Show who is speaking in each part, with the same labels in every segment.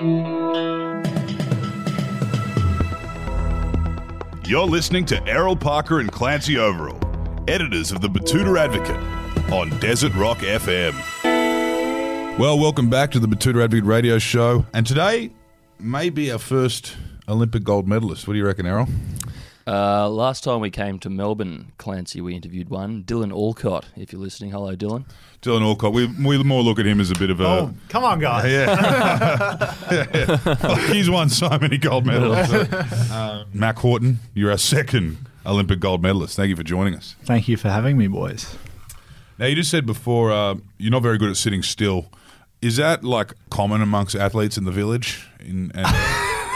Speaker 1: You're listening to Errol Parker and Clancy Overall, editors of the Betoota Advocate on Desert Rock FM. Well, welcome back to the Betoota Advocate radio show. And today may be our first Olympic gold medalist. What do you reckon, Errol?
Speaker 2: Uh, last time we came to Melbourne, Clancy, we interviewed one, Dylan Alcott. If you're listening, hello, Dylan.
Speaker 1: Dylan Alcott. We, we more look at him as a bit of a.
Speaker 3: Oh, come on, guys.
Speaker 1: Yeah. yeah, yeah. He's won so many gold medals. Uh, Mack Horton, you're our second Olympic gold medalist. Thank you for joining us.
Speaker 3: Thank you for having me, boys.
Speaker 1: Now, you just said before uh, you're not very good at sitting still. Is that like common amongst athletes in the village in, and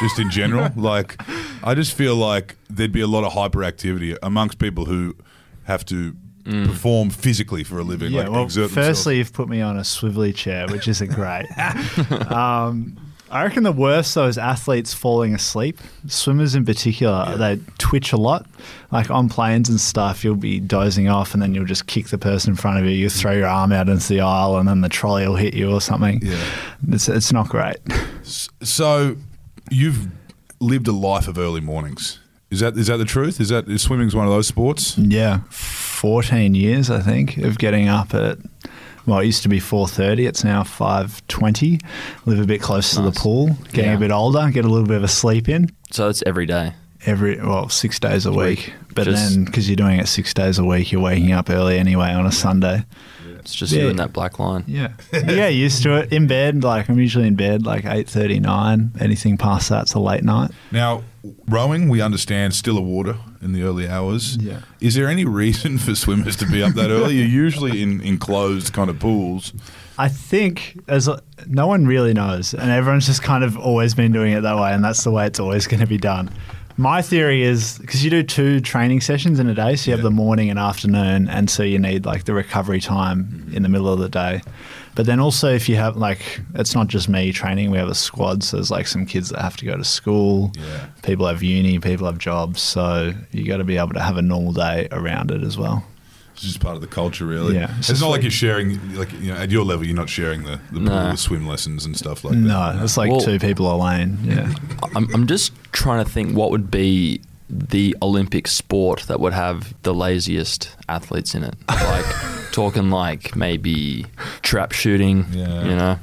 Speaker 1: just in general? Like, I just feel like there'd be a lot of hyperactivity amongst people who have to perform physically for a living.
Speaker 3: Yeah,
Speaker 1: like
Speaker 3: well, firstly,
Speaker 1: themselves.
Speaker 3: you've put me on a swivelly chair, which isn't great. um, I reckon the worst, though, is athletes falling asleep. Swimmers in particular, they twitch a lot. Like on planes and stuff, you'll be dozing off and then you'll just kick the person in front of you. You throw your arm out into the aisle and then the trolley will hit you or something.
Speaker 1: Yeah.
Speaker 3: It's, it's not great.
Speaker 1: So, you've lived a life of early mornings. Is that is that the truth? Is that is swimming's one of those sports?
Speaker 3: Yeah, 14 years I think of getting up at well, it used to be 4:30. It's now 5:20. Live a bit close to the pool. Getting
Speaker 2: Yeah.
Speaker 3: a bit older, get a little bit of a sleep in
Speaker 2: So it's every day.
Speaker 3: every well six days a week. But
Speaker 2: Just-
Speaker 3: then because you're doing it six days a week, you're waking up early anyway on a Sunday.
Speaker 2: It's just
Speaker 3: Yeah.
Speaker 2: you and that black line.
Speaker 3: Yeah, yeah, used to it. In bed, like I'm usually in bed like 8:39. Anything past that's a late night.
Speaker 1: Now, rowing, we understand, still a water in the early hours.
Speaker 3: Yeah.
Speaker 1: Is there any reason for swimmers to be up that early? You're usually in enclosed kind of pools.
Speaker 3: I think as no one really knows, and everyone's just kind of always been doing it that way, and that's the way it's always going to be done. My theory is because you do two training sessions in a day, so you have the morning and afternoon, and so you need like the recovery time mm-hmm. in the middle of the day. But then also, if you have like, it's not just me training, we have a squad, so there's like some kids that have to go to school,
Speaker 1: Yeah.
Speaker 3: people have uni, people have jobs, so you got to be able to have a normal day around it as well.
Speaker 1: It's just part of the culture, really.
Speaker 3: Yeah.
Speaker 1: It's,
Speaker 3: It's
Speaker 1: not like,
Speaker 3: like-
Speaker 1: you're sharing, like you know, at your level, you're not sharing the, the pool
Speaker 2: No.
Speaker 1: with swim lessons and stuff like that.
Speaker 3: No, it's like
Speaker 2: Well-
Speaker 3: two people a lane. Yeah.
Speaker 2: I'm, I'm just trying to think what would be the Olympic sport that would have the laziest athletes in it. Like talking like maybe trap shooting.
Speaker 1: Yeah.
Speaker 2: You know,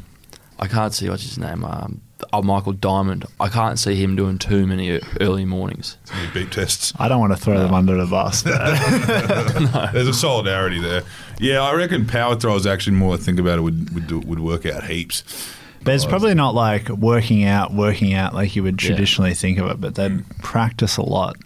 Speaker 2: I can't see what's his name. Um, oh, Michael Diamond. I can't see him doing too many early mornings.
Speaker 1: Too many beep tests.
Speaker 3: I don't want to throw them under the bus, but
Speaker 1: There's a solidarity there. Yeah, I reckon power throwers actually more I think about it would would, do, would work out heaps.
Speaker 3: But it's probably not like working out, working out like you would
Speaker 2: Yeah.
Speaker 3: traditionally think of it. But they'd practice a lot.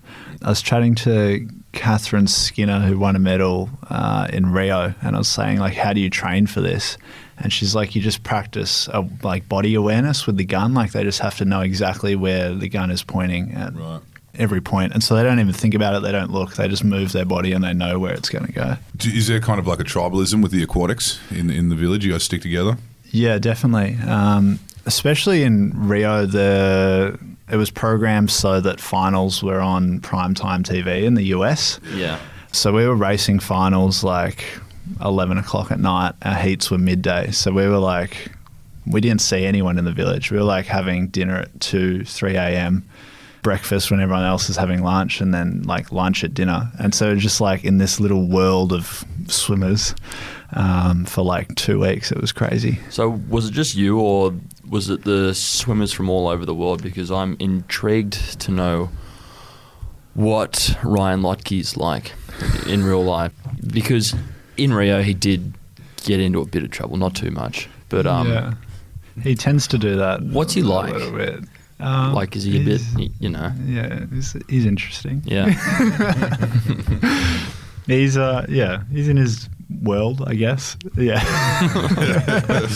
Speaker 3: I was chatting to Catherine Skinner, who won a medal uh, in Rio, and I was saying like, how do you train for this? And she's like, you just practice uh, like body awareness with the gun. Like they just have to know exactly where the gun is pointing at
Speaker 1: Right.
Speaker 3: every point, and so they don't even think about it. They don't look. They just move their body, and they know where it's going to go.
Speaker 1: Is there kind of like a tribalism with the aquatics in in the village? You guys stick together.
Speaker 3: Yeah, definitely. Um, especially in Rio, the it was programmed so that finals were on primetime TV in the US.
Speaker 2: Yeah.
Speaker 3: So we were racing finals like eleven o'clock at night. Our heats were midday. So we were like, we didn't see anyone in the village. We were like having dinner at two, three a.m. Breakfast when everyone else is having lunch, and then like lunch at dinner. And so just like in this little world of swimmers um, for like two weeks, it was crazy.
Speaker 2: So was it just you, or was it the swimmers from all over the world? Because I'm intrigued to know what Ryan Lochte's like in real life. Because in Rio, he did get into a bit of trouble, not too much, but um,
Speaker 3: yeah, he tends to do that.
Speaker 2: What's he
Speaker 3: a
Speaker 2: like?
Speaker 3: little bit. Um,
Speaker 2: like is he a bit, you know?
Speaker 3: Yeah, he's, he's interesting.
Speaker 2: Yeah.
Speaker 3: He's uh, yeah, he's in his world, I guess. Yeah.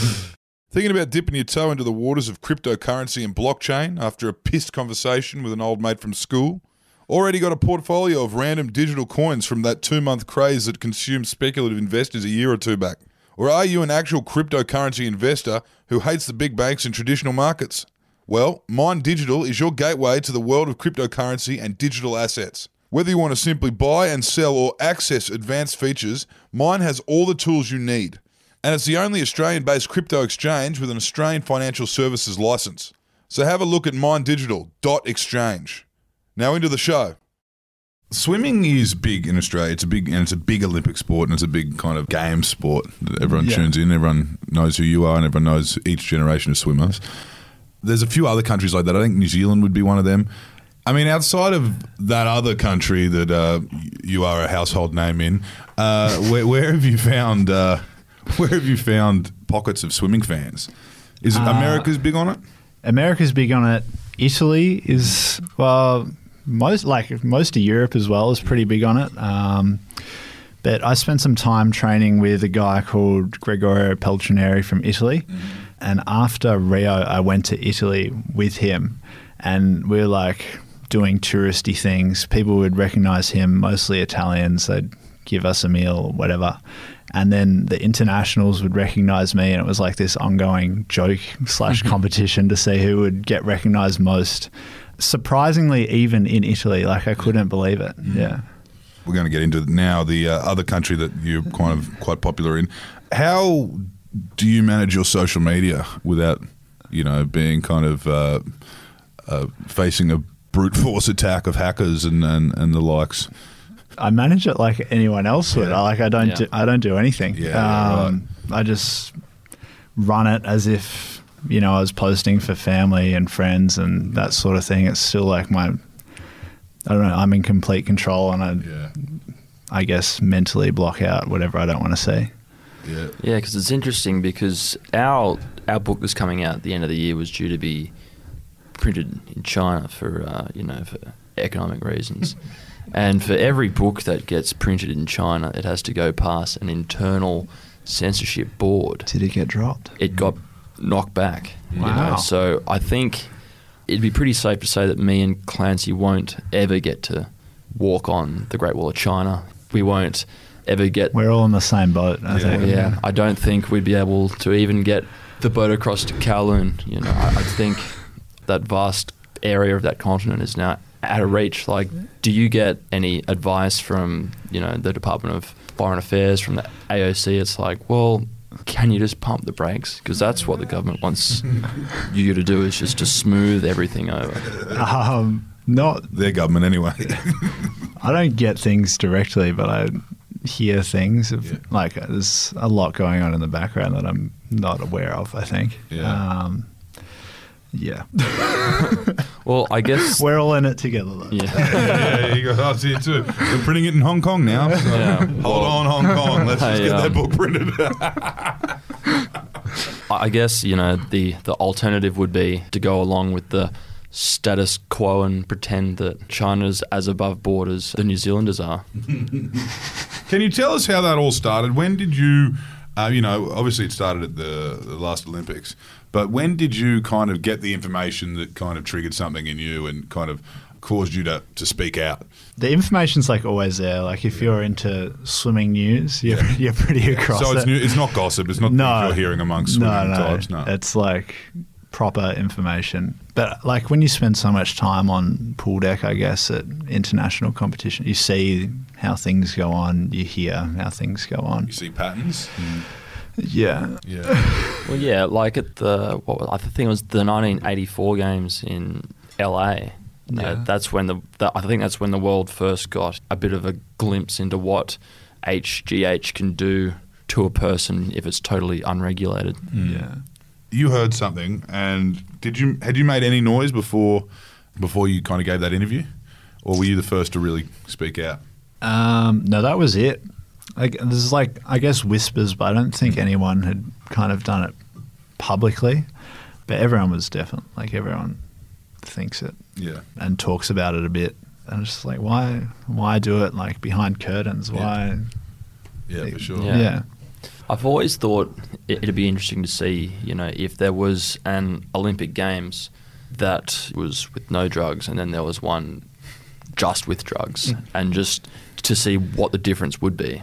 Speaker 1: Thinking about dipping your toe into the waters of cryptocurrency and blockchain after a pissed conversation with an old mate from school? Already got a portfolio of random digital coins from that two month craze that consumed speculative investors a year or two back? Or are you an actual cryptocurrency investor who hates the big banks and traditional markets? Well, Mine Digital is your gateway to the world of cryptocurrency and digital assets. Whether you want to simply buy and sell or access advanced features, Mine has all the tools you need. And it's the only Australian based crypto exchange with an Australian financial services license. So have a look at minedigital.exchange. Now into the show. Swimming is big in Australia. It's a big and it's a big Olympic sport and it's a big kind of game sport that everyone
Speaker 3: Yeah.
Speaker 1: tunes in. Everyone knows who you are and everyone knows each generation of swimmers. There's a few other countries like that. I think New Zealand would be one of them. I mean, outside of that other country that uh, you are a household name in, uh, where, where have you found uh, where have you found pockets of swimming fans? Is
Speaker 3: Uh,
Speaker 1: America's big on it?
Speaker 3: America's big on it. Italy is well, most like most of Europe as well is pretty big on it. Um, but I spent some time training with a guy called Gregorio Paltrinieri from Italy, and after Rio, I went to Italy with him, and we were like doing touristy things. People would recognize him, mostly Italians. They'd give us a meal or whatever. And then the internationals would recognize me, and it was like this ongoing joke slash competition to see who would get recognized most. Surprisingly, even in Italy, like I couldn't believe it. Yeah.
Speaker 1: We're going to get into now the uh, other country that you're kind of quite popular in. How do you manage your social media without, you know, being kind of uh, uh, facing a brute force attack of hackers and, and, and the likes?
Speaker 3: I manage it like anyone else would.
Speaker 1: Yeah.
Speaker 3: I like I don't
Speaker 2: Yeah.
Speaker 3: do, I don't do anything.
Speaker 1: Yeah, yeah,
Speaker 3: um, I just run it as if you know I was posting for family and friends and that sort of thing. It's still like my I don't know. I'm in complete control, and I
Speaker 1: Yeah,
Speaker 3: I guess mentally block out whatever I don't want to see.
Speaker 1: yeah.
Speaker 2: Yeah, because it's interesting because our our book that's coming out at the end of the year was due to be printed in China for uh, you know for economic reasons, and for every book that gets printed in China, it has to go past an internal censorship board.
Speaker 3: Did it get dropped?
Speaker 2: It got knocked back. You
Speaker 3: Wow.
Speaker 2: know? So I think it'd be pretty safe to say that me and Clancy won't ever get to walk on the Great Wall of China. We won't ever get
Speaker 3: We're all in the same boat. I
Speaker 1: Yeah.
Speaker 3: think.
Speaker 2: yeah, I don't think we'd be able to even get the boat across to Kowloon. You know, I, I think that vast area of that continent is now out of reach. Like, do you get any advice from you know the Department of Foreign Affairs from the AOC? It's like, well, can you just pump the brakes? Because that's what the government wants you to do is just to smooth everything over.
Speaker 3: Um, not.
Speaker 1: Their government, anyway.
Speaker 3: I don't get things directly, but I hear things. Of,
Speaker 1: Yeah.
Speaker 3: Like there's a lot going on in the background that I'm not aware of. I think.
Speaker 1: Yeah.
Speaker 3: Um, yeah.
Speaker 2: Well, I guess.
Speaker 3: We're all in it together, though.
Speaker 2: Yeah.
Speaker 1: yeah, you got us here too. They're printing it in Hong Kong now. so
Speaker 2: Yeah.
Speaker 1: Hold on, Hong Kong. Let's just
Speaker 2: Hey,
Speaker 1: get that
Speaker 2: um,
Speaker 1: book printed.
Speaker 2: I guess you know the the alternative would be to go along with the status quo and pretend that China's as above board as the New Zealanders are.
Speaker 1: Can you tell us how that all started? When did you, uh, you know, obviously it started at the, the last Olympics, but when did you kind of get the information that kind of triggered something in you and kind of caused you to, to speak out?
Speaker 3: The information's like always there. Like if you're into swimming news, you're, you're pretty across
Speaker 1: so it's
Speaker 3: it.
Speaker 1: new, it's not gossip. It's not
Speaker 3: no,
Speaker 1: you're hearing amongst swimming
Speaker 3: no, no,
Speaker 1: types. No,
Speaker 3: It's like proper information. But like when you spend so much time on pool deck, I guess at international competition, you see how things go on. You hear how things go on.
Speaker 1: you see patterns. Hmm.
Speaker 3: Yeah.
Speaker 1: Yeah,
Speaker 2: Well, yeah, like at the what was, I think it was the 1984 games in LA. Uh, that's when the, the I think that's when the world first got a bit of a glimpse into what HGH can do to a person if it's totally unregulated.
Speaker 3: Yeah.
Speaker 1: you heard something, and did you had you made any noise before before you kind of gave that interview, or were you the first to really speak out?
Speaker 3: Um, no, that was it. Like, there's like, I guess whispers, but I don't think hmm. anyone had kind of done it publicly. But everyone was definitely like everyone thinks it
Speaker 1: Yeah.
Speaker 3: and talks about it a bit. And it's just like, why, why do it like behind curtains? Why?
Speaker 1: Yeah, for sure.
Speaker 2: Yeah.
Speaker 3: Yeah.
Speaker 2: I've always thought it'd be interesting to see, you know, if there was an Olympic Games that was with no drugs, and then there was one just with drugs, and just to see what the difference would be.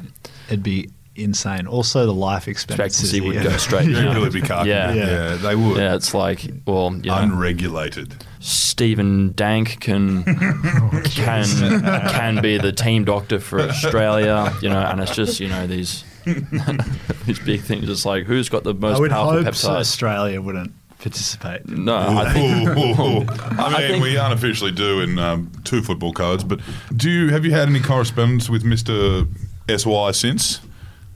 Speaker 3: It'd be insane. Also, the life expectancy,
Speaker 2: Expectancy would go straight
Speaker 1: You'd
Speaker 2: down.
Speaker 1: really be carking.
Speaker 2: Yeah.
Speaker 1: yeah,
Speaker 3: Yeah.
Speaker 1: they would.
Speaker 2: Yeah, it's like, well, you know,
Speaker 1: Unregulated.
Speaker 2: Stephen Dank can oh, can can be the team doctor for Australia, you know, and it's just you know these these big things. It's like who's got the most
Speaker 3: I would
Speaker 2: powerful
Speaker 3: hope so
Speaker 2: peptide?
Speaker 3: Australia wouldn't participate.
Speaker 2: No, I think.
Speaker 1: I mean,
Speaker 2: think-
Speaker 1: we unofficially do in um, two football codes. But do you have you had any correspondence with Mister Sy since?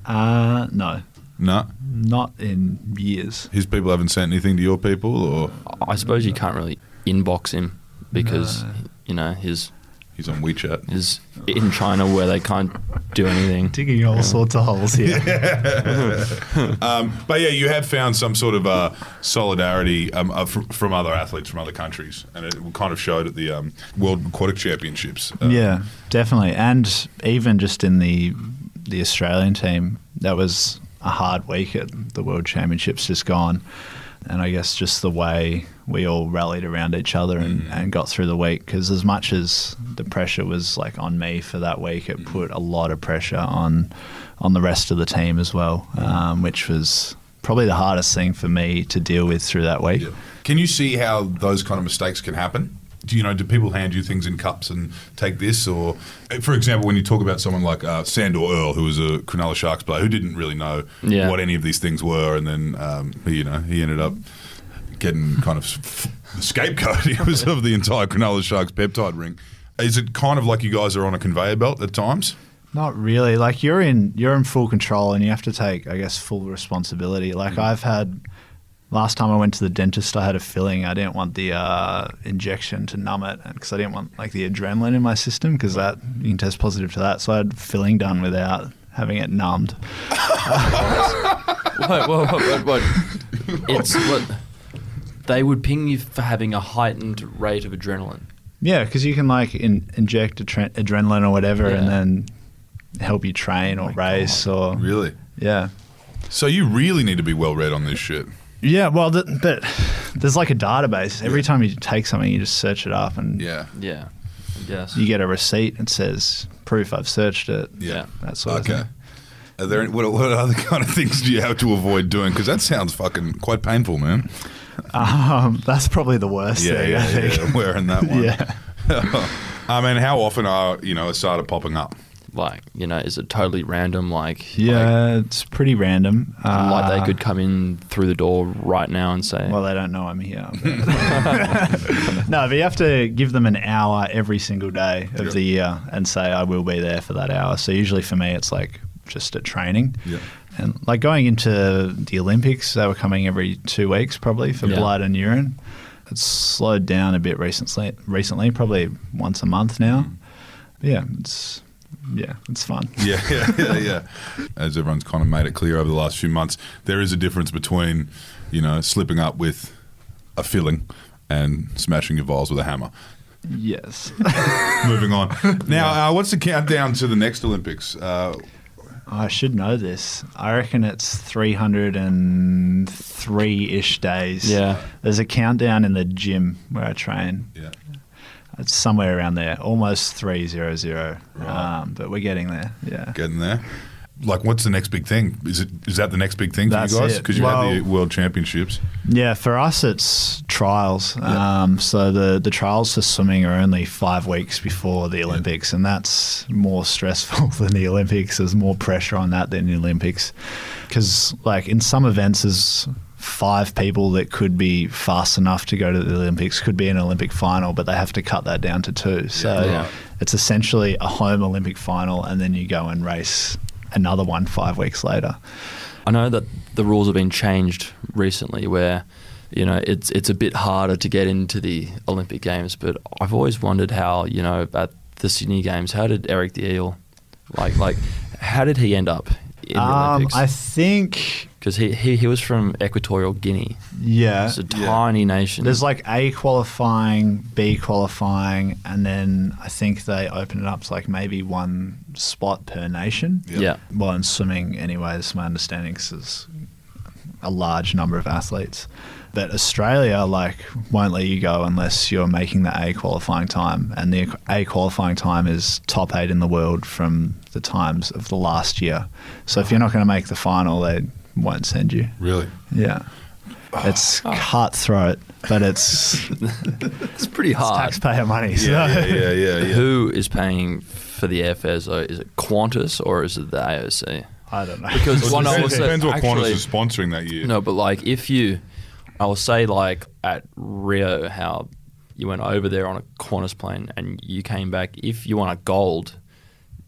Speaker 3: Uh, no,
Speaker 1: No,
Speaker 3: not in years.
Speaker 1: his people haven't sent anything to your people, or
Speaker 2: I suppose you can't really inbox him because
Speaker 3: No.
Speaker 2: you know his
Speaker 1: he's on WeChat.
Speaker 2: is in China where they can't do anything.
Speaker 3: Digging all sorts of holes here.
Speaker 1: Um, but yeah, you have found some sort of uh, solidarity um, uh, fr- from other athletes from other countries, and it kind of showed at the um, World Aquatic Championships. Uh,
Speaker 3: yeah, definitely, and even just in the the Australian team, that was a hard week at the World Championships just gone, and I guess just the way we all rallied around each other and, and got through the week. Because as much as the pressure was like on me for that week, it put a lot of pressure on on the rest of the team as well, um, which was probably the hardest thing for me to deal with through that week.
Speaker 1: Yeah. Can you see how those kind of mistakes can happen? Do you know? Do people hand you things in cups and take this, or, for example, when you talk about someone like uh, Sandor Earl, who was a Cronulla Sharks player who didn't really know
Speaker 2: Yeah.
Speaker 1: what any of these things were, and then um, he, you know he ended up getting kind of f- the scapegoat he was of the entire Cronulla Sharks peptide ring. Is it kind of like you guys are on a conveyor belt at times?
Speaker 3: Not really. Like you're in you're in full control and you have to take, I guess, full responsibility. Like
Speaker 1: Mm.
Speaker 3: I've had last time I went to the dentist, I had a filling. I didn't want the uh, injection to numb it because I didn't want like the adrenaline in my system because that you can test positive to that. So I had filling done without having it numbed.
Speaker 2: What, what, what, what, what? It's what they would ping you for having a heightened rate of adrenaline.
Speaker 3: Yeah, because you can like in, inject adre- adrenaline or whatever, and then help you train or race or
Speaker 1: Really?
Speaker 3: yeah.
Speaker 1: So you really need to be well read on this shit.
Speaker 3: Yeah, well, th- but there's like a database. Every
Speaker 1: Yeah.
Speaker 3: time you take something, you just search it up, and
Speaker 1: Yeah.
Speaker 2: Yeah. Yes.
Speaker 3: you get a receipt. It says proof I've searched it.
Speaker 2: Yeah.
Speaker 3: that sort of
Speaker 1: Okay.
Speaker 3: thing.
Speaker 1: Are there any, what, what other kind of things do you have to avoid doing? Because that sounds fucking quite painful, man.
Speaker 3: Um, that's probably the worst thing. I think.
Speaker 1: yeah. Wearing that one.
Speaker 3: Yeah.
Speaker 1: I mean, how often are you know a starter popping up?
Speaker 2: Like, you know, is it totally random? Like,
Speaker 3: Yeah, it's pretty random.
Speaker 2: like, like
Speaker 3: Uh,
Speaker 2: they could come in through the door right now and say,
Speaker 3: Well, they don't know I'm here. but- no, but you have to give them an hour every single day of
Speaker 1: Yep.
Speaker 3: the year and say I will be there for that hour. So usually for me, it's like just at training.
Speaker 1: Yeah.
Speaker 3: And like going into the Olympics, they were coming every two weeks probably for
Speaker 2: Yeah.
Speaker 3: blood and urine. It's slowed down a bit recently. Recently, probably once a month now. But yeah, it's yeah, it's fun.
Speaker 1: Yeah, yeah, yeah, yeah. As everyone's kind of made it clear over the last few months, there is a difference between, you know, slipping up with a filling and smashing your vials with a hammer.
Speaker 3: Yes.
Speaker 1: Moving on. Now, uh, what's the countdown to the next Olympics? Uh,
Speaker 3: I should know this. I reckon it's 303 ish days.
Speaker 2: Yeah.
Speaker 3: There's a countdown in the gym where I train.
Speaker 1: yeah.
Speaker 3: It's somewhere around there, almost 300.
Speaker 1: Right.
Speaker 3: Um, but we're getting there. Yeah.
Speaker 1: Getting there. Like, what's the next big thing? Is it is that the next big thing for
Speaker 3: That's
Speaker 1: you guys? Because you had the World Championships.
Speaker 3: Yeah, for us it's trials.
Speaker 1: Yeah.
Speaker 3: Um, so the the trials for swimming are only five weeks before the Olympics, and that's more stressful than the Olympics. There's more pressure on that than the Olympics, because like in some events, there's five people that could be fast enough to go to the Olympics, could be an Olympic final, but they have to cut that down to two. So
Speaker 2: Yeah.
Speaker 3: it's essentially a home Olympic final, and then you go and race another one five weeks later.
Speaker 2: I know that the rules have been changed recently where you know it's it's a bit harder to get into the Olympic Games, but I've always wondered how you know at the Sydney Games, how did Eric the Eel, like like how did he end up in the
Speaker 3: Um,
Speaker 2: Olympics?
Speaker 3: I think
Speaker 2: Because he, he he was from Equatorial Guinea,
Speaker 3: yeah.
Speaker 2: it's a
Speaker 1: Yeah.
Speaker 2: tiny nation.
Speaker 3: There's like A qualifying, B qualifying, and then I think they open it up to like maybe one spot per nation.
Speaker 1: Yeah.
Speaker 2: yeah.
Speaker 3: Well, in swimming, anyway, that's my understanding, 'cause there's a large number of athletes. But Australia, like, won't let you go unless you're making the A qualifying time, and the A qualifying time is top eight in the world from the times of the last year. So if you're not going to make the final, they won't send you.
Speaker 1: Really?
Speaker 3: Yeah. It's ah. Ah. cutthroat, but it's,
Speaker 2: It's pretty hard.
Speaker 3: it's
Speaker 2: hard.
Speaker 3: taxpayer money. So.
Speaker 1: Yeah, yeah, yeah, yeah. yeah.
Speaker 2: Who is paying for the airfares though? Is it Qantas or is it the AOC?
Speaker 3: I don't know.
Speaker 2: Because
Speaker 1: Well,
Speaker 2: one
Speaker 1: it depends,
Speaker 2: was
Speaker 1: depends what Qantas
Speaker 2: actually-
Speaker 1: is sponsoring that year.
Speaker 2: No, but like if you I will say like at Rio how you went over there on a Qantas plane and you came back. If you want a gold,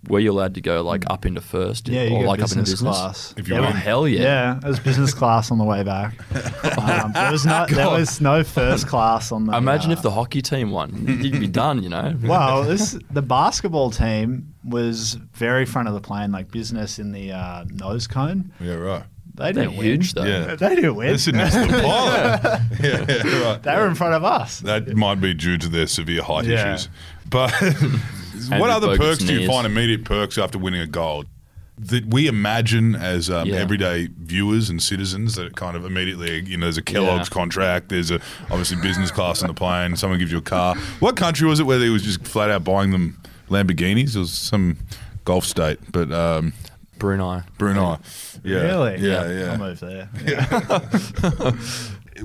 Speaker 2: were you allowed to go like up into first?
Speaker 3: Yeah, you
Speaker 2: or
Speaker 3: get
Speaker 2: like up into
Speaker 3: business
Speaker 2: business?
Speaker 3: class.
Speaker 1: If you
Speaker 2: Oh
Speaker 1: win.
Speaker 2: hell yeah!
Speaker 3: Yeah, it was business class on the way back. Um, there was no, there was no first class on the.
Speaker 2: Imagine
Speaker 3: uh,
Speaker 2: if the hockey team won. You'd be done, you know.
Speaker 3: Well, this the basketball team was very front of the plane, like business in the uh, nose cone.
Speaker 1: Yeah, right.
Speaker 3: They
Speaker 2: They're
Speaker 3: didn't win.
Speaker 2: huge though.
Speaker 1: Yeah.
Speaker 3: They didn't win.
Speaker 1: They're sitting next to the pilot. yeah, yeah, right.
Speaker 3: they were in front of us.
Speaker 1: That might be due to their severe height
Speaker 3: Yeah.
Speaker 1: issues. But what other perks do you find immediate perks after winning a gold? That we imagine as um,
Speaker 2: Yeah.
Speaker 1: everyday viewers and citizens that kind of immediately, you know, there's a Kellogg's
Speaker 2: Yeah.
Speaker 1: contract, there's a obviously business class on the plane, someone gives you a car. What country was it where they was just flat out buying them Lamborghinis? It was some Gulf state, but um,
Speaker 2: Brunei.
Speaker 1: Brunei. Yeah,
Speaker 3: Really?
Speaker 1: Yeah,
Speaker 3: I'll
Speaker 1: yeah.
Speaker 3: move there. Yeah.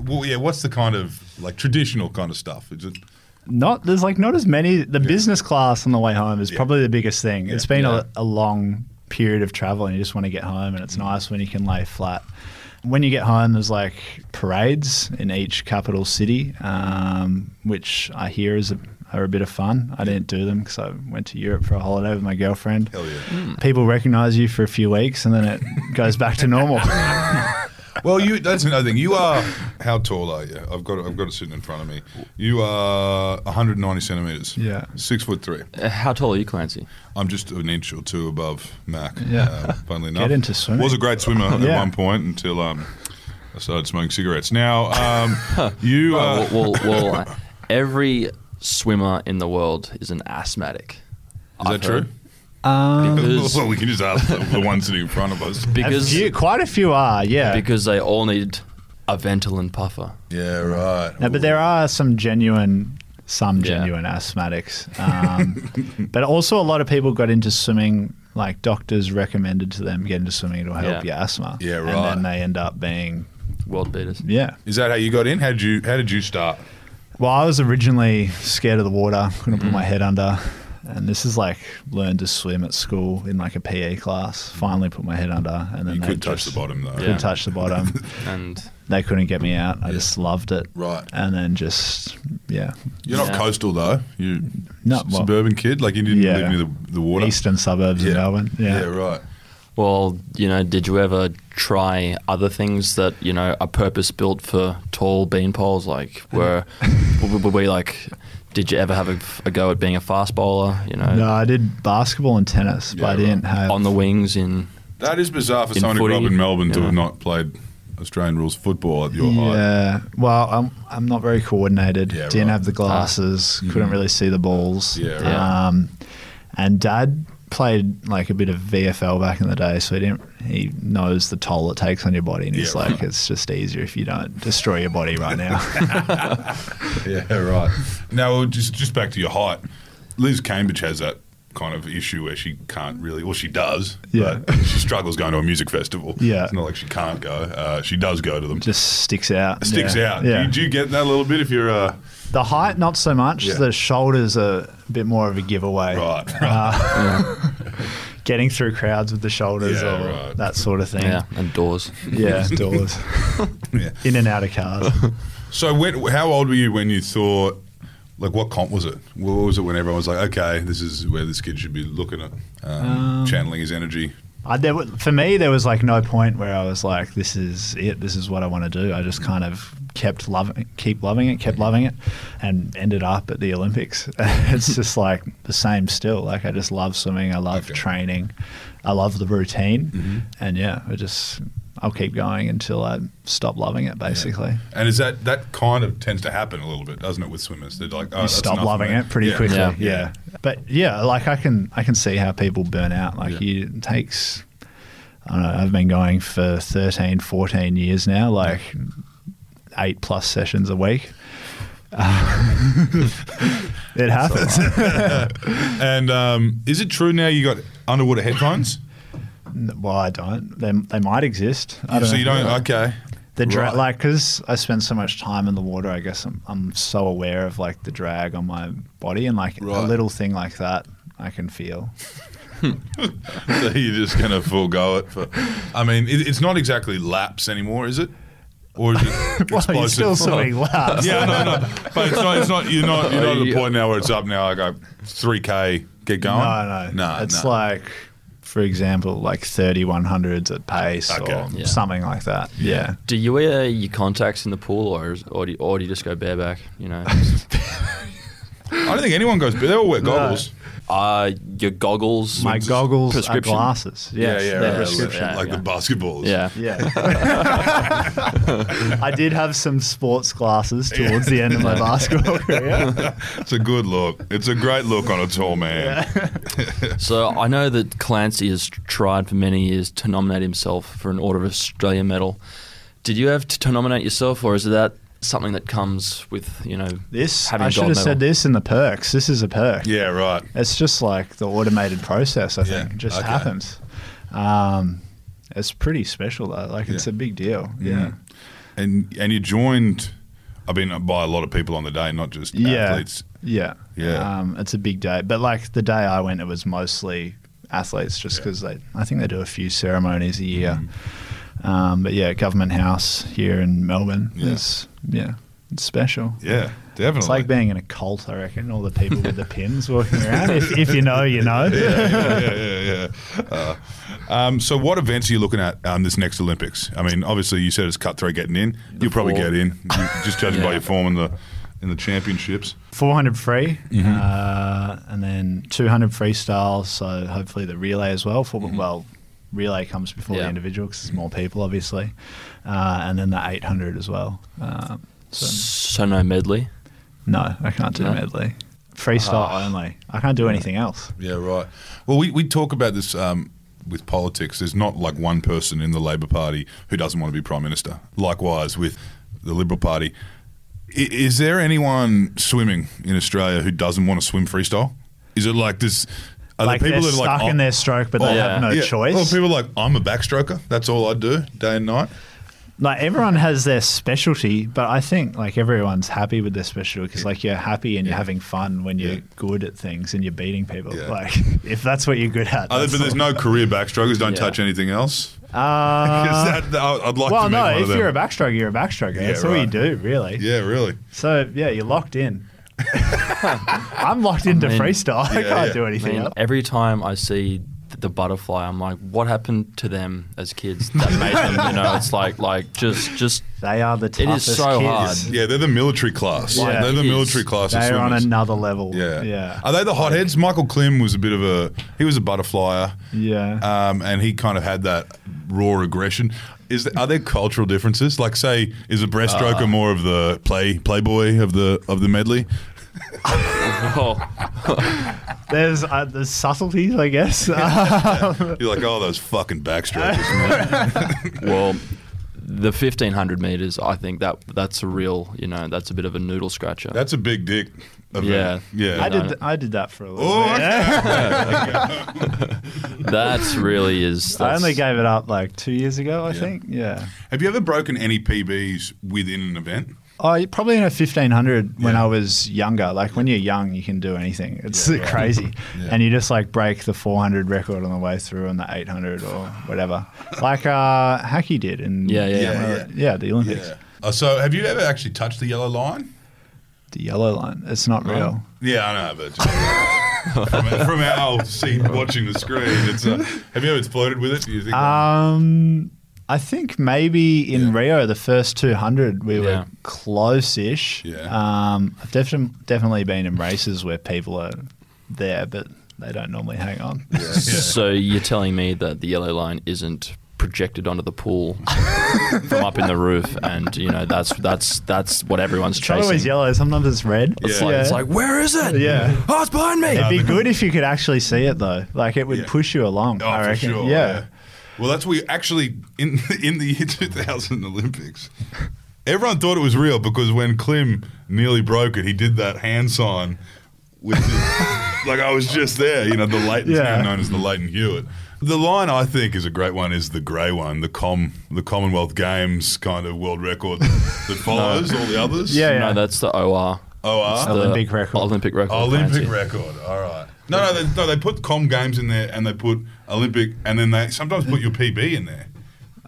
Speaker 1: well, yeah. What's the kind of like traditional kind of stuff? Is it?
Speaker 3: Not there's like not as many. The business class on the way home is
Speaker 1: Yeah.
Speaker 3: probably the biggest thing. It's been
Speaker 2: Yeah.
Speaker 3: a, a long period of travel, and you just want to get home, and it's nice when you can lay flat. When you get home, there's like parades in each capital city, um, which I hear is a, are a bit of fun. I didn't do them because I went to Europe for a holiday with my girlfriend.
Speaker 1: Hell yeah.
Speaker 3: People recognize you for a few weeks, and then it goes back to normal.
Speaker 1: Well, you that's another thing. You are how tall are you? I've got it, I've got it sitting in front of me. You are 190 centimeters.
Speaker 3: Yeah.
Speaker 1: Six foot three.
Speaker 2: Uh, How tall are you, Clancy?
Speaker 1: I'm just an inch or two above Mack.
Speaker 3: Yeah.
Speaker 1: Uh, funnily enough,
Speaker 3: Get into swimming.
Speaker 1: Was a great swimmer at
Speaker 3: Yeah.
Speaker 1: one point until um, I started smoking cigarettes. Now, um, you. Uh,
Speaker 2: well, well, well uh, every swimmer in the world is an asthmatic.
Speaker 1: is that true?
Speaker 3: Um,
Speaker 2: Because,
Speaker 1: well, we can just ask the, the one sitting in front of us.
Speaker 3: a
Speaker 2: because,
Speaker 3: few, quite a few are, yeah.
Speaker 2: because they all need a Ventolin puffer.
Speaker 1: Yeah, right.
Speaker 3: No, but there are some genuine, some
Speaker 2: Yeah.
Speaker 3: genuine asthmatics. Um, but also, a lot of people got into swimming. Like doctors recommended to them get into swimming; it'll help
Speaker 2: Yeah.
Speaker 3: your asthma.
Speaker 1: Yeah,
Speaker 3: And
Speaker 1: right.
Speaker 3: then they end up being,
Speaker 2: World beaters.
Speaker 3: yeah.
Speaker 1: Is that how you got in? How did you How did you start?
Speaker 3: Well, I was originally scared of the water, couldn't
Speaker 1: Mm.
Speaker 3: put my head under. And this is like learned to swim at school in like a PE class. Finally put my head under, and then
Speaker 1: You
Speaker 3: they
Speaker 1: could touch the bottom though.
Speaker 3: Could
Speaker 2: Yeah.
Speaker 3: touch the bottom.
Speaker 2: And
Speaker 3: they couldn't get me out. I just loved it.
Speaker 1: Right.
Speaker 3: And then just yeah,
Speaker 1: You're not
Speaker 2: Yeah.
Speaker 1: coastal though. You
Speaker 3: No,
Speaker 1: s-
Speaker 3: well-
Speaker 1: suburban kid. Like you didn't
Speaker 3: Yeah.
Speaker 1: live near the, the water.
Speaker 3: eastern suburbs
Speaker 1: yeah.
Speaker 3: of Melbourne.
Speaker 1: Yeah.
Speaker 3: Yeah.
Speaker 1: right.
Speaker 2: well, you know, did you ever try other things that you know are purpose built for tall bean poles? Like, were were were we like? Did you ever have a, a go at being a fast bowler? You know,
Speaker 3: No, I did basketball and tennis, but
Speaker 1: Yeah,
Speaker 3: I didn't have
Speaker 2: on the wings in
Speaker 1: That is bizarre for
Speaker 2: In
Speaker 1: someone who grew up in Melbourne to
Speaker 2: yeah.
Speaker 1: have not played Australian rules football at your height.
Speaker 3: Yeah, well, I'm I'm not very coordinated.
Speaker 1: Yeah,
Speaker 3: Didn't
Speaker 1: right.
Speaker 3: have the glasses. Couldn't really see the balls.
Speaker 1: Yeah,
Speaker 2: right.
Speaker 3: Um, and Dad played like a bit of VFL back in the day, so he didn't. He knows the toll it takes on your body, and he's
Speaker 1: Yeah,
Speaker 3: like,
Speaker 1: right.
Speaker 3: it's just easier if you don't destroy your body right now.
Speaker 1: Yeah, right. Now, just just back to your height. Liz Cambridge has that kind of issue where she can't really, well, she does,
Speaker 3: Yeah.
Speaker 1: but she struggles going to a music festival.
Speaker 3: Yeah.
Speaker 1: It's not like she can't go. Uh, she does go to them.
Speaker 3: just sticks out.
Speaker 1: It sticks
Speaker 3: Yeah.
Speaker 1: out.
Speaker 3: Yeah.
Speaker 1: Do, you, do you get that a little bit if you're, uh,
Speaker 3: the height, not so much.
Speaker 1: Yeah.
Speaker 3: The shoulders are a bit more of a giveaway.
Speaker 1: right, right.
Speaker 3: Uh, getting through crowds with the shoulders
Speaker 1: Yeah,
Speaker 3: or
Speaker 1: right.
Speaker 3: that sort of thing.
Speaker 2: yeah and doors.
Speaker 3: Yeah, doors.
Speaker 1: yeah.
Speaker 3: In and out of cars.
Speaker 1: So, when, how old were you when you thought, like, what comp was it? What was it when everyone was like, okay, this is where this kid should be looking at, um,
Speaker 3: Um,
Speaker 1: channeling his energy?
Speaker 3: I, there, for me, there was like no point where I was like, "This is it. This is what I want to do." I just kind of kept loving, keep loving it, kept loving it, and ended up at the Olympics. it's just like the same still. Like I just love swimming. I love
Speaker 1: Okay.
Speaker 3: training. I love the routine,
Speaker 1: Mhm.
Speaker 3: and yeah, I just I'll keep going until I stop loving it. Basically,
Speaker 1: And is that that kind of tends to happen a little bit, doesn't it, with swimmers? They're like, oh,
Speaker 3: you
Speaker 1: that's
Speaker 3: stop loving it pretty
Speaker 1: Yeah.
Speaker 3: quickly.
Speaker 2: Yeah.
Speaker 3: Yeah. but yeah, like I can I can see how people burn out. Like
Speaker 1: Yeah.
Speaker 3: you, it takes. I don't know. I've been going for 13, 14 years now. Like eight plus sessions a week. it happens.
Speaker 1: And um, is it true now you got underwater headphones?
Speaker 3: well, I don't. They, they might exist. I don't
Speaker 1: so you don't? Okay.
Speaker 3: The dra-
Speaker 1: Right.
Speaker 3: like because I spend so much time in the water, I guess I'm, I'm so aware of like the drag on my body and like
Speaker 1: Right.
Speaker 3: a little thing like that I can feel.
Speaker 1: so you're just going to forego it for. I mean, it, it's not exactly laps anymore, is it? Or is it
Speaker 3: Well,
Speaker 1: explosive?
Speaker 3: you're still swimming laps.
Speaker 1: yeah, no, no. But it's not. It's not. You're not. You're not at the point now where it's up now. I go uh, three k. Get going.
Speaker 3: No, no,
Speaker 1: no.
Speaker 3: It's
Speaker 1: no.
Speaker 3: like, for example, like 3100s at pace
Speaker 1: Okay.
Speaker 3: or
Speaker 2: Yeah.
Speaker 3: something like that. Yeah.
Speaker 2: Do you wear your contacts in the pool, or is, or, do you, or do you just go bareback? You know,
Speaker 1: I don't think anyone goes. They all wear goggles.
Speaker 2: Uh, your goggles.
Speaker 3: My goggles are
Speaker 2: prescription?
Speaker 3: glasses. Yes,
Speaker 1: yeah,
Speaker 3: they're
Speaker 1: right,
Speaker 3: prescription.
Speaker 2: Yeah,
Speaker 1: like
Speaker 2: yeah.
Speaker 1: the basketballs.
Speaker 2: Yeah.
Speaker 3: Yeah. I did have some sports glasses towards the end of my basketball career.
Speaker 1: It's a good look. It's a great look on a tall man.
Speaker 2: So I know that Clancy has tried for many years to nominate himself for an Order of Australia medal. Did you have to, to nominate yourself, or is it that something that comes with you know
Speaker 3: This
Speaker 2: having
Speaker 3: I
Speaker 2: a
Speaker 3: should
Speaker 2: gold
Speaker 3: have
Speaker 2: medal?
Speaker 3: said this in the perks. This is a perk.
Speaker 1: Yeah, right.
Speaker 3: It's just like the automated process. I
Speaker 1: Yeah,
Speaker 3: think it just
Speaker 1: okay.
Speaker 3: happens. Um, it's pretty special though. Like it's a big deal. Yeah.
Speaker 1: And and you joined. I mean, by a lot of people on the day, not just
Speaker 3: Yeah.
Speaker 1: athletes.
Speaker 3: Yeah.
Speaker 1: Yeah.
Speaker 3: Um, it's a big day. But like the day I went, it was mostly athletes just because they, I think they do a few ceremonies a year.
Speaker 1: Mm-hmm.
Speaker 3: Um, but yeah, Government House here in Melbourne
Speaker 1: Yeah.
Speaker 3: is, yeah, it's special.
Speaker 1: Yeah, definitely.
Speaker 3: It's like being in a cult, I reckon. All the people with the pins walking around. If, if you know, you know.
Speaker 1: yeah, yeah, yeah, yeah. Uh, um, so, what events are you looking at um, this next Olympics? I mean, obviously, you said it's cutthroat getting in. You'll probably
Speaker 2: four.
Speaker 1: get in, just judging by your form in the in the championships.
Speaker 3: 400 free,
Speaker 1: Mm-hmm.
Speaker 3: uh, and then 200 freestyle. So hopefully the relay as well. For
Speaker 1: Mm-hmm.
Speaker 3: well, relay comes before the individual because there's more people, obviously, uh, and then the 800 as well. Um, so
Speaker 2: So no medley.
Speaker 3: no, I can't do
Speaker 2: No?
Speaker 3: medley. Freestyle
Speaker 1: Ah.
Speaker 3: only. I can't do anything else.
Speaker 1: Yeah, right. Well, we, we talk about this um, with politics. There's not like one person in the Labor Party who doesn't want to be Prime Minister. Likewise with the Liberal Party. I, is there anyone swimming in Australia who doesn't want to swim freestyle? Is it like this? Are
Speaker 3: like
Speaker 1: there people
Speaker 3: they're
Speaker 1: that are
Speaker 3: stuck
Speaker 1: like,
Speaker 3: in
Speaker 1: "Oh,
Speaker 3: their stroke, but they
Speaker 1: oh,
Speaker 3: have no
Speaker 1: yeah.
Speaker 3: choice.
Speaker 1: Well, people are like, I'm a backstroker. That's all I do day and night.
Speaker 3: like everyone has their specialty, but I think like everyone's happy with their specialty because like you're happy and you're having fun when you're
Speaker 1: Yeah.
Speaker 3: good at things and you're beating people.
Speaker 1: Yeah.
Speaker 3: Like if that's what you're good at.
Speaker 1: Other,
Speaker 3: that's
Speaker 1: but there's no career backstrokers. Don't
Speaker 2: Yeah.
Speaker 1: touch anything else.
Speaker 3: Uh,
Speaker 1: 'Cause that, I'd like
Speaker 3: well,
Speaker 1: to meet
Speaker 3: no.
Speaker 1: one
Speaker 3: If
Speaker 1: of them.
Speaker 3: you're a backstroker, you're a backstroker.
Speaker 1: Yeah,
Speaker 3: That's all you do, really.
Speaker 1: yeah, really.
Speaker 3: So yeah, you're locked in. I'm locked into
Speaker 2: mean-
Speaker 3: freestyle. I can't
Speaker 1: yeah.
Speaker 3: do
Speaker 2: I
Speaker 3: anything
Speaker 2: mean,
Speaker 3: else.
Speaker 2: every time I see the butterfly, I'm like, what happened to them as kids that made them? You know, it's like like just just
Speaker 3: They are the toughest
Speaker 2: is so
Speaker 3: kids.
Speaker 2: hard.
Speaker 1: Yeah, they're the military class.
Speaker 3: Yeah.
Speaker 1: they're the military class.
Speaker 3: They're on another level.
Speaker 1: Yeah.
Speaker 3: yeah,
Speaker 1: Are they the hotheads? Michael Klim was a bit of a he was a butterflyer.
Speaker 3: yeah.
Speaker 1: Um, and he kind of had that raw aggression. Is there, are there cultural differences? Like, say, is a breaststroker
Speaker 3: Uh.
Speaker 1: more of the play playboy of the of the medley?
Speaker 2: oh,
Speaker 3: There's uh, there's subtleties, I guess.
Speaker 1: You're like, oh, those fucking backstrokers,
Speaker 2: well. The fifteen hundred meters, I think that that's a real, you know, that's a bit of a noodle scratcher.
Speaker 1: That's a big dick. event.
Speaker 2: Yeah.
Speaker 1: yeah.
Speaker 3: I did
Speaker 2: no.
Speaker 3: I did that for a little
Speaker 1: Oh,
Speaker 3: bit.
Speaker 2: That's really is.
Speaker 3: I only gave it up like two years ago, I
Speaker 1: Yeah.
Speaker 3: think. Yeah.
Speaker 1: Have you ever broken any PBs within an event?
Speaker 3: Oh, probably in a fifteen hundred when I was younger. Like when you're young, you can do anything. It's
Speaker 1: Yeah,
Speaker 3: crazy,
Speaker 1: Yeah.
Speaker 3: and you just like break the four hundred record on the way through, and the eight hundred or whatever, like uh, Hacky did in
Speaker 2: Yeah, yeah,
Speaker 1: yeah, yeah.
Speaker 3: yeah, the Olympics.
Speaker 1: Yeah. Uh, so, have you ever actually touched the yellow line?
Speaker 3: The yellow line. It's not real.
Speaker 1: Yeah, I know, but from, from our seat watching the screen, it's. Uh, have you ever flirted with it? Do you think?
Speaker 3: Um, I think maybe in
Speaker 1: Yeah.
Speaker 3: Rio, the first 200, we
Speaker 2: Yeah.
Speaker 3: were close-ish.
Speaker 1: Yeah.
Speaker 3: Um, I've definitely definitely been in races where people are there, but they don't normally hang on.
Speaker 2: So you're telling me that the yellow line isn't projected onto the pool from up in the roof, and you know that's that's that's what everyone's
Speaker 3: It's not
Speaker 2: chasing.
Speaker 3: always yellow. Sometimes it's red.
Speaker 2: It's,
Speaker 1: Yeah.
Speaker 2: like, it's like, where is it?
Speaker 3: Yeah.
Speaker 2: Oh, it's behind me.
Speaker 3: It'd be good if you could actually see it though. Like it would
Speaker 1: Yeah.
Speaker 3: push you along.
Speaker 1: Oh,
Speaker 3: I
Speaker 1: for
Speaker 3: reckon.
Speaker 1: sure.
Speaker 3: Yeah.
Speaker 1: Well, that's what we actually in in the year 2000 Olympics. Everyone thought it was real because when Klim nearly broke it, he did that hand sign with his, like I was just there. You know, the Lleyton,
Speaker 3: Yeah.
Speaker 1: known as the Lleyton Hewitt. The line I think is a great one is the grey one, the com the Commonwealth Games kind of world record that follows all the others.
Speaker 3: Yeah, yeah.
Speaker 2: No, that's the OR.
Speaker 1: OR.
Speaker 2: The
Speaker 3: Olympic record.
Speaker 2: Olympic record.
Speaker 1: Olympic
Speaker 2: fancy.
Speaker 1: record. All right. No, no, they, no. They put Com Games in there, and they put Olympic, and then they sometimes put your PB in there.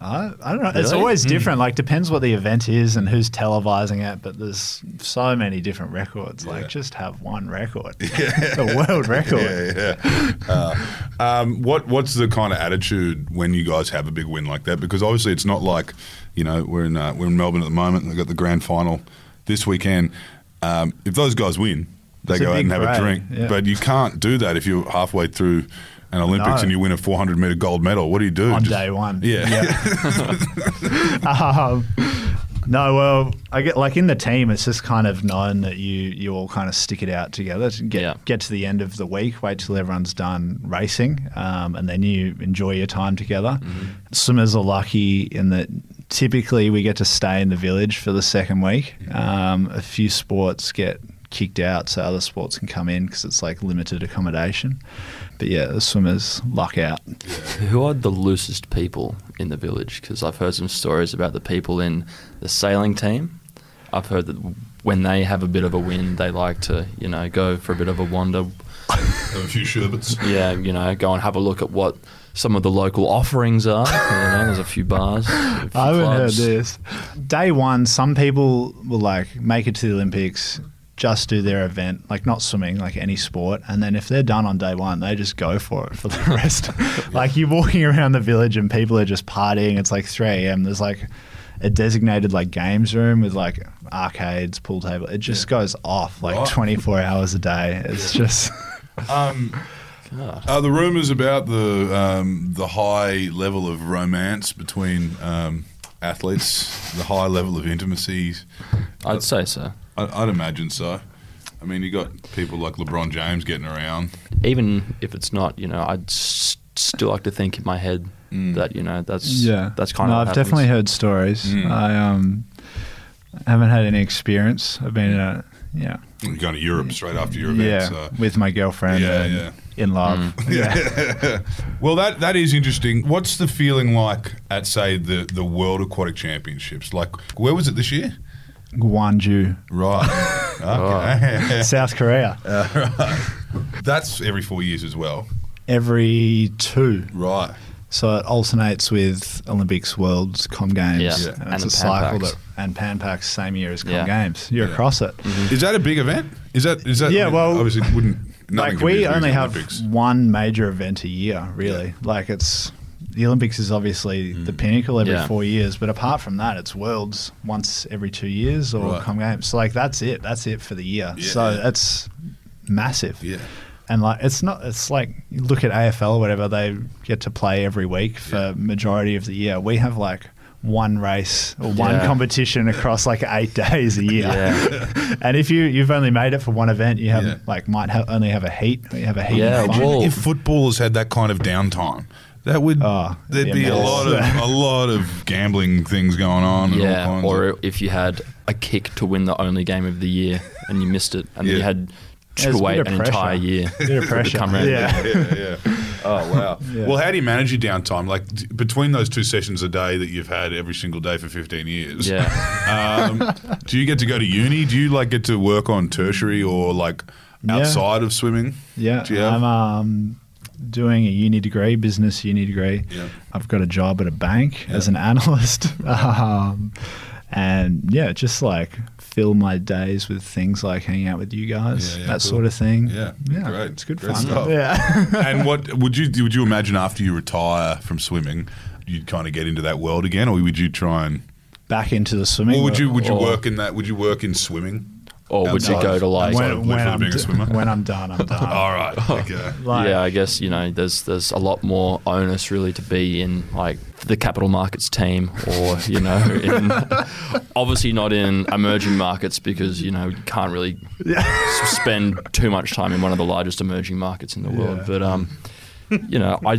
Speaker 3: I, I don't know. It's
Speaker 2: Really?
Speaker 3: always different. Like depends what the event is and who's televising it. But there's so many different records.
Speaker 1: Yeah.
Speaker 3: Like just have one record, the world record.
Speaker 1: Yeah, yeah. Uh, um, what what's the kind of attitude when you guys have a big win like that? Because obviously it's not like you know we're in uh, we're in Melbourne at the moment. They've got the grand final this weekend. Um, if those guys win, they
Speaker 3: It's
Speaker 1: go out and have a drink.
Speaker 3: yeah.
Speaker 1: But you can't do that if you're halfway through an Olympics
Speaker 3: No.
Speaker 1: and you win a 400 meter gold medal. What do you do?
Speaker 3: On
Speaker 1: Just-
Speaker 3: day one.
Speaker 1: Yeah.
Speaker 3: um, no, well, I get like in the team, it's just kind of known that you you all kind of stick it out together to get
Speaker 2: Yeah.
Speaker 3: get to the end of the week, wait till everyone's done racing, um, and then you enjoy your time together. Swimmers are lucky in that typically we get to stay in the village for the second week. Um, a few sports get kicked out so other sports can come in because it's like limited accommodation. But yeah, the swimmers luck out.
Speaker 2: Who are the loosest people in the village? Because I've heard some stories about the people in the sailing team. I've heard that when they have a bit of a win, they like to, you know, go for a bit of a wander.
Speaker 1: Have a few sherbets.
Speaker 2: Yeah, you know, go and have a look at what some of the local offerings are. You know, there's a few bars. a few
Speaker 3: I haven't
Speaker 2: clubs.
Speaker 3: heard this. Day one, some people will like make it to the Olympics, just do their event, like not swimming, like any sport, and then if they're done on day one, they just go for it for the rest. like you're walking around the village and people are just partying. It's like 3 a.m. There's like a designated like games room with like arcades, pool table. It just goes off like
Speaker 1: Right.
Speaker 3: 24 hours a day. It's just
Speaker 1: Um,
Speaker 2: God.
Speaker 1: are the rumours about the um, the high level of romance between um, athletes, the high level of intimacy?
Speaker 2: I'd say so.
Speaker 1: I, I'd imagine so. I mean, you got people like LeBron James getting around.
Speaker 2: Even if it's not, you know, I'd s- still like to think in my head
Speaker 1: Mm.
Speaker 2: that, you know, that's
Speaker 3: yeah.
Speaker 2: that's kind
Speaker 3: no,
Speaker 2: of
Speaker 3: I've
Speaker 2: what
Speaker 3: definitely heard stories.
Speaker 1: Mm.
Speaker 3: I um haven't had any experience. I've been in a yeah.
Speaker 1: You're going to Europe straight after your event.
Speaker 3: Yeah,
Speaker 1: So.
Speaker 3: with my girlfriend
Speaker 1: Yeah,
Speaker 3: and
Speaker 1: yeah.
Speaker 3: in love.
Speaker 2: Mm.
Speaker 3: Yeah.
Speaker 1: well, that that is interesting. What's the feeling like at say the the World Aquatic Championships? Like, where was it this year?
Speaker 3: Gwangju,
Speaker 1: Right. Okay.
Speaker 3: South Korea.
Speaker 1: Right, That's every four years as well.
Speaker 3: Every two.
Speaker 1: Right.
Speaker 3: So it alternates with Olympics, Worlds, Com Games.
Speaker 2: Yeah.
Speaker 1: Yeah.
Speaker 3: And
Speaker 2: And
Speaker 3: it's a cycle that and Pan Pacs same year as Com
Speaker 2: Yeah.
Speaker 3: Games. You're
Speaker 1: Yeah.
Speaker 3: across it. Mm-hmm.
Speaker 1: Is that a big event? Is that is that?
Speaker 3: Yeah,
Speaker 1: I mean,
Speaker 3: well,
Speaker 1: obviously wouldn't. nothing
Speaker 3: like we
Speaker 1: as big as
Speaker 3: only have
Speaker 1: Olympics.
Speaker 3: one major event a year, really. Like it's the Olympics is obviously
Speaker 1: Mm.
Speaker 3: the pinnacle every
Speaker 2: Yeah.
Speaker 3: four years, but apart from that, it's Worlds once every two years or
Speaker 1: Right.
Speaker 3: Com Games. So like that's it. That's it for the year.
Speaker 1: Yeah,
Speaker 3: so
Speaker 1: yeah.
Speaker 3: it's massive.
Speaker 1: Yeah.
Speaker 3: And like it's not it's like you look at AFL or whatever, they get to play every week for
Speaker 1: Yeah.
Speaker 3: majority of the year. We have like one race or one
Speaker 2: Yeah.
Speaker 3: competition across like eight days a year.
Speaker 2: Yeah.
Speaker 3: and if you you've only made it for one event, you have
Speaker 1: Yeah.
Speaker 3: like might have only have a heat. or You have a heat.
Speaker 2: Yeah,
Speaker 3: and
Speaker 1: Imagine
Speaker 2: well-
Speaker 1: if footballers had that kind of downtime, that would
Speaker 3: Oh,
Speaker 1: there'd
Speaker 3: it'd be
Speaker 1: be a lot of a lot of gambling things going on. And all
Speaker 2: Yeah, or
Speaker 1: of,
Speaker 2: if you had a kick to win the only game of the year and you missed it, and
Speaker 1: Yeah.
Speaker 2: you had to
Speaker 3: a
Speaker 2: wait an
Speaker 3: of
Speaker 2: entire
Speaker 3: pressure.
Speaker 2: year
Speaker 3: Bit of
Speaker 2: to
Speaker 3: pressure.
Speaker 2: come round.
Speaker 3: Yeah.
Speaker 1: yeah, yeah. Oh wow.
Speaker 3: Yeah.
Speaker 1: Well, how do you manage your downtime? Like d- between those two sessions a day that you've had every single day for fifteen years.
Speaker 2: Yeah.
Speaker 1: Um, do you get to go to uni? Do you like get to work on tertiary or like
Speaker 3: Yeah.
Speaker 1: outside of swimming?
Speaker 3: Yeah,
Speaker 1: Do you have-
Speaker 3: I'm um, doing a uni degree, business uni degree.
Speaker 1: Yeah.
Speaker 3: I've got a job at a bank
Speaker 1: Yeah.
Speaker 3: as an analyst, um, and yeah, just like fill my days with things like hanging out with you guys,
Speaker 1: Yeah, yeah,
Speaker 3: that
Speaker 1: cool.
Speaker 3: sort of thing.
Speaker 1: Yeah,
Speaker 3: yeah,
Speaker 1: great.
Speaker 3: It's good
Speaker 1: Great
Speaker 3: fun.
Speaker 1: stuff.
Speaker 3: Yeah.
Speaker 1: and what would you would you imagine after you retire from swimming, you'd kind of get into that world again, or would you try and,
Speaker 3: Back into the swimming.
Speaker 1: or would you would you
Speaker 2: Or-
Speaker 1: work in that? Would you work in swimming?
Speaker 2: Or would you go to like?
Speaker 1: outside
Speaker 3: when, when, I'm
Speaker 1: being a
Speaker 3: d-
Speaker 1: swimmer?
Speaker 3: when I'm done, I'm done.
Speaker 1: All right. Okay.
Speaker 3: Like,
Speaker 2: yeah, I guess you know there's there's a lot more onus really to be in like the capital markets team, or you know, in, obviously not in emerging markets because you know you can't really s- spend too much time in one of the largest emerging markets in the world.
Speaker 3: Yeah.
Speaker 2: But um, you know, I,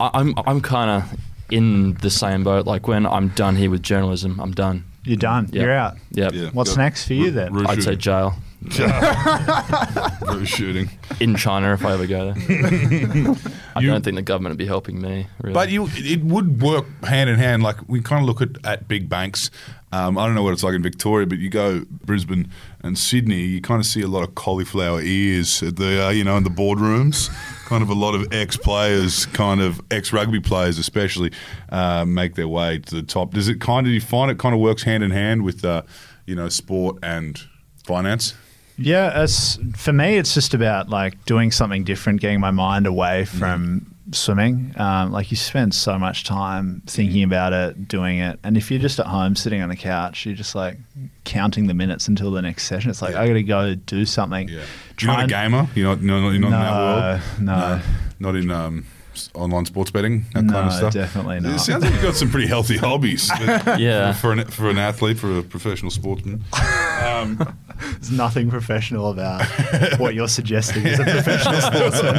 Speaker 2: I I'm I'm kind of in the same boat. Like when I'm done here with journalism, I'm done.
Speaker 3: You're done.
Speaker 2: Yeah.
Speaker 3: You're out.
Speaker 2: Yep.
Speaker 1: Yeah.
Speaker 3: What's
Speaker 1: Yep.
Speaker 3: next for you then?
Speaker 1: ru-
Speaker 2: I'd say jail
Speaker 1: Ru- shooting.
Speaker 2: in China if I ever go there. I
Speaker 1: You-
Speaker 2: don't think the government would be helping me. Really.
Speaker 1: But you, it would work hand in hand. Like we kind of look at, at big banks. Um, I don't know what it's like in Victoria, but you go Brisbane and Sydney, you kind of see a lot of cauliflower ears at the uh, you know in the boardrooms. Kind of a lot of ex players, kind of ex rugby players, especially, uh, make their way to the top. Does it kind of do you find it kind of works hand in hand with uh, you know sport and finance?
Speaker 3: Yeah, for me, it's just about like doing something different, getting my mind away from swimming. Um, like you spend so much time thinking about it, doing it, and if you're just at home sitting on the couch, you're just like counting the minutes until the next session. It's like
Speaker 1: Yeah.
Speaker 3: I got to go do something.
Speaker 1: Yeah. You're not a gamer. You're not. You're not, you're not in that world.
Speaker 3: No, no.
Speaker 1: Not in um, online sports betting. That
Speaker 3: No,
Speaker 1: kind of stuff.
Speaker 3: definitely not.
Speaker 1: It
Speaker 3: not.
Speaker 1: sounds like you've got some pretty healthy hobbies.
Speaker 2: Yeah.
Speaker 1: For an for an athlete, for a professional sportsman. Um,
Speaker 3: There's nothing professional about what you're suggesting as a professional sportsman.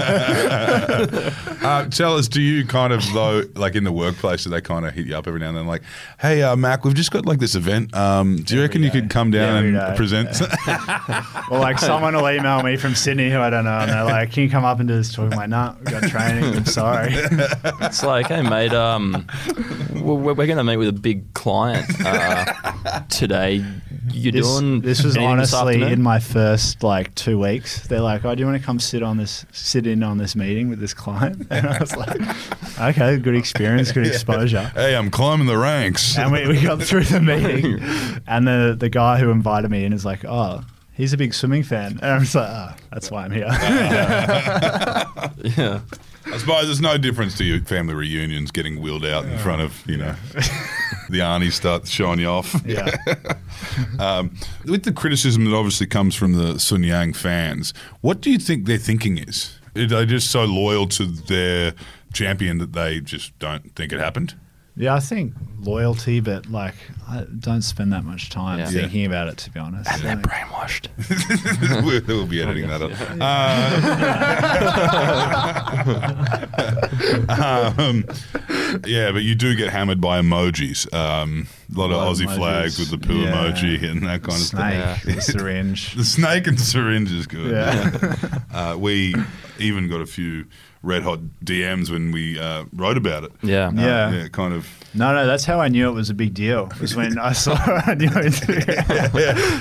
Speaker 1: uh, tell us, do you kind of though, like in the workplace, do they kind of hit you up every now and then, like, "Hey, uh, Mack, we've just got like this event. Um, do you reckon you could come down
Speaker 3: Every
Speaker 1: and
Speaker 3: day,
Speaker 1: present?"
Speaker 3: Or like someone will email me from Sydney who I don't know, and they're like, "Can you come up and do this talk?" I'm like, "No, we've got training. I'm sorry."
Speaker 2: It's like, hey, mate, um, we're, we're going to meet with a big client uh, today. You
Speaker 3: This,
Speaker 2: doing
Speaker 3: this was
Speaker 2: anything this
Speaker 3: honestly
Speaker 2: afternoon?
Speaker 3: in my first like two weeks. They're like, "Oh, do you want to come sit on this, sit in on this meeting with this client?" And I was like, "Okay, good experience, good exposure."
Speaker 1: hey, I'm climbing the ranks.
Speaker 3: And we, we got through the meeting, and the the guy who invited me in is like, "Oh." He's a big swimming fan, and I'm just like, oh, that's why I'm here.
Speaker 2: yeah.
Speaker 1: I suppose there's no difference to your family reunions getting wheeled out in front of you know the Arnie start showing you off.
Speaker 3: yeah,
Speaker 1: Um, with the criticism that obviously comes from the Sun Yang fans, what do you think their thinking is? Are they just so loyal to their champion that they just don't think it happened?
Speaker 3: Yeah, I think loyalty, but like I don't spend that much time
Speaker 2: Yeah.
Speaker 3: thinking about it. To be honest,
Speaker 2: And they're brainwashed.
Speaker 1: we'll, we'll be editing that up. Uh, um, yeah, but you do get hammered by emojis. Um, a lot of
Speaker 3: lot
Speaker 1: Aussie
Speaker 3: emojis.
Speaker 1: flags with the poo
Speaker 3: Yeah.
Speaker 1: emoji and that kind of stuff.
Speaker 3: snake,
Speaker 2: Yeah.
Speaker 3: the syringe.
Speaker 1: The snake and syringe is good.
Speaker 3: Yeah.
Speaker 1: Uh, we even got a few red hot DMs when we uh, wrote about it.
Speaker 2: Yeah.
Speaker 1: Uh,
Speaker 3: Yeah.
Speaker 1: yeah, kind of.
Speaker 3: No, no, that's how I knew it was a big deal. Was when I saw I knew it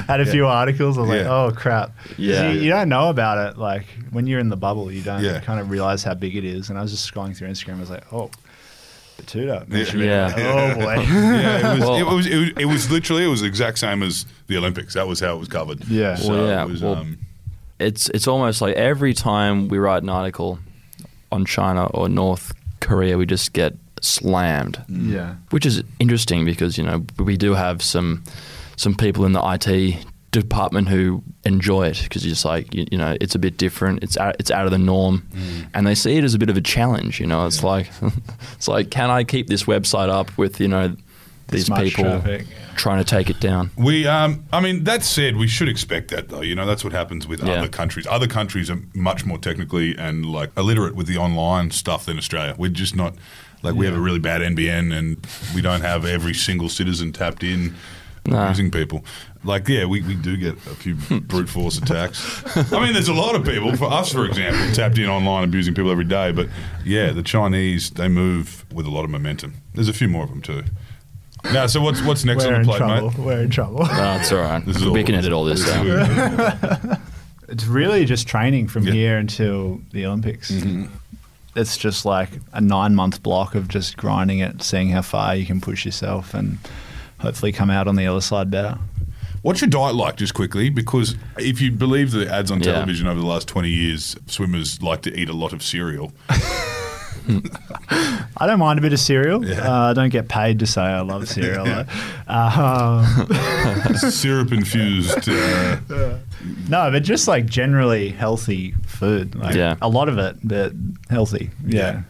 Speaker 3: had a few articles. I was like,
Speaker 1: Yeah.
Speaker 3: oh crap.
Speaker 2: Yeah.
Speaker 3: you, you don't know about it. Like when you're in the bubble, you don't
Speaker 1: Yeah.
Speaker 3: kind of realize how big it is. And I was just scrolling through Instagram. I was like, oh, Betoota.
Speaker 2: Yeah.
Speaker 3: Oh boy.
Speaker 1: Yeah, it was,
Speaker 2: Well-
Speaker 1: it, was, it was. It was literally. It was the exact same as the Olympics. That was how it was covered.
Speaker 3: Yeah.
Speaker 1: So
Speaker 2: Well, yeah,
Speaker 1: It was,
Speaker 2: well-
Speaker 1: um,
Speaker 2: It's it's almost like every time we write an article on China or North Korea, we just get slammed. Mm.
Speaker 3: yeah.
Speaker 2: which is interesting because you know we do have some some people in the IT department who enjoy it because it's like you, you know it's a bit different. It's out, it's out of the norm. Mm. And they see it as a bit of a challenge you know it's like it's like can I keep this website up with you know these
Speaker 3: much
Speaker 2: people
Speaker 3: traffic, yeah.
Speaker 2: trying to take it down
Speaker 1: We, um, I mean, that said, we should expect that though. You know, that's what happens with
Speaker 2: Yeah.
Speaker 1: other countries. Other countries are much more technically and like illiterate with the online stuff than Australia. We're just not like we have a really bad NBN and we don't have every single citizen tapped in
Speaker 2: Nah.
Speaker 1: using people. Like, yeah, we, we do get a few brute force attacks. I mean, there's a lot of people, for us, for example, tapped in online abusing people every day. But yeah, the Chinese, they move with a lot of momentum. There's a few more of them too. Now, so what's what's next
Speaker 3: We're
Speaker 1: on
Speaker 3: in
Speaker 1: the plate,
Speaker 3: trouble.
Speaker 1: mate?
Speaker 3: We're in trouble.
Speaker 2: no it's all right
Speaker 1: This is
Speaker 2: we
Speaker 1: all-
Speaker 2: can edit all this out
Speaker 3: It's really just training from
Speaker 1: Yeah. Mm-hmm.
Speaker 3: here until the Olympics. It's just like a nine month block of just grinding it, seeing how far you can push yourself, and hopefully come out on the other side better.
Speaker 1: What's your diet like, just quickly? Because if you believe the ads on
Speaker 2: Yeah.
Speaker 1: television over the last 20 years, swimmers like to eat a lot of cereal.
Speaker 3: I don't mind a bit of cereal.
Speaker 1: Yeah.
Speaker 3: Uh, I don't get paid to say I love cereal. though. Um,
Speaker 1: Syrup infused. Uh,
Speaker 3: no, but just like generally healthy food. Like
Speaker 2: Yeah.
Speaker 3: A lot of it, but healthy. Yeah.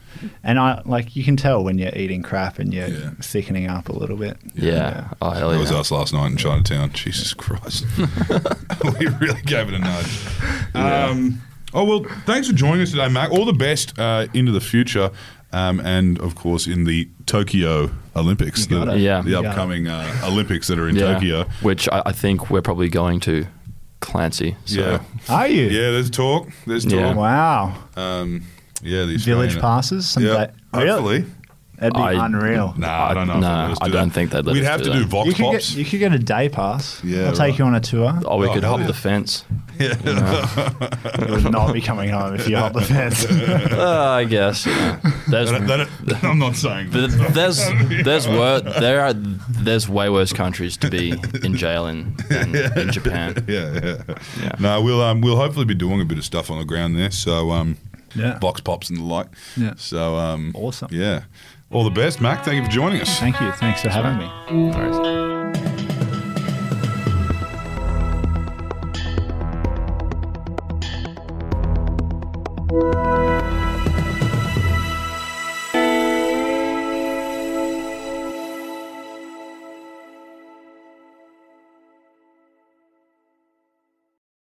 Speaker 3: And I like you can tell when you're eating crap and you're
Speaker 1: Yeah.
Speaker 3: thickening up a little bit.
Speaker 2: yeah oh hell
Speaker 1: that was us last night in Chinatown. Jesus Christ. we really gave it a nudge. Um, oh, well, thanks for joining us today, Mack. All the best uh, into the future. Um, and of course, in the Tokyo Olympics, the,
Speaker 3: it.
Speaker 2: Yeah.
Speaker 1: the
Speaker 3: You got
Speaker 1: upcoming uh, Olympics that are in
Speaker 2: yeah
Speaker 1: Tokyo.
Speaker 2: which I, I think we're probably going to Clancy so
Speaker 1: Yeah,
Speaker 3: Are you?
Speaker 1: yeah. There's talk. There's talk.
Speaker 2: Yeah.
Speaker 3: Wow.
Speaker 1: Um, yeah, the
Speaker 3: Village
Speaker 1: Australian-
Speaker 3: passes. Some
Speaker 1: Yeah,
Speaker 3: da- Really?
Speaker 1: hopefully.
Speaker 3: That'd be
Speaker 2: I-
Speaker 3: unreal.
Speaker 1: Nah, I don't know. if
Speaker 2: No,
Speaker 1: they'd let us
Speaker 2: I
Speaker 1: do
Speaker 2: don't
Speaker 1: that.
Speaker 2: think they'd let
Speaker 1: We'd
Speaker 2: us
Speaker 1: have
Speaker 2: do
Speaker 1: to
Speaker 2: that.
Speaker 1: do Vox
Speaker 3: You could,
Speaker 1: Pops.
Speaker 3: get, you could get a day pass.
Speaker 1: Yeah,
Speaker 3: I'll take you on a tour.
Speaker 2: Oh, we
Speaker 1: Oh,
Speaker 2: could
Speaker 1: hell
Speaker 2: hop
Speaker 1: yeah.
Speaker 2: the fence.
Speaker 3: You would not be coming home if you hop the fence.
Speaker 2: Uh, I guess. Yeah. There's,
Speaker 1: That- that- I'm not saying
Speaker 2: th-
Speaker 1: that.
Speaker 2: there's there's wor- there are there's way worse countries to be in jail in than in Japan.
Speaker 1: Yeah, yeah.
Speaker 2: Yeah.
Speaker 1: No, we'll um, we'll hopefully be doing a bit of stuff on the ground there. So um,
Speaker 3: Yeah.
Speaker 1: vox pops and the like.
Speaker 3: Yeah.
Speaker 1: So um,
Speaker 3: Awesome.
Speaker 1: Yeah. All the best, Mack. Thank you for joining us.
Speaker 3: Thank you. Thanks for having me.
Speaker 2: All right.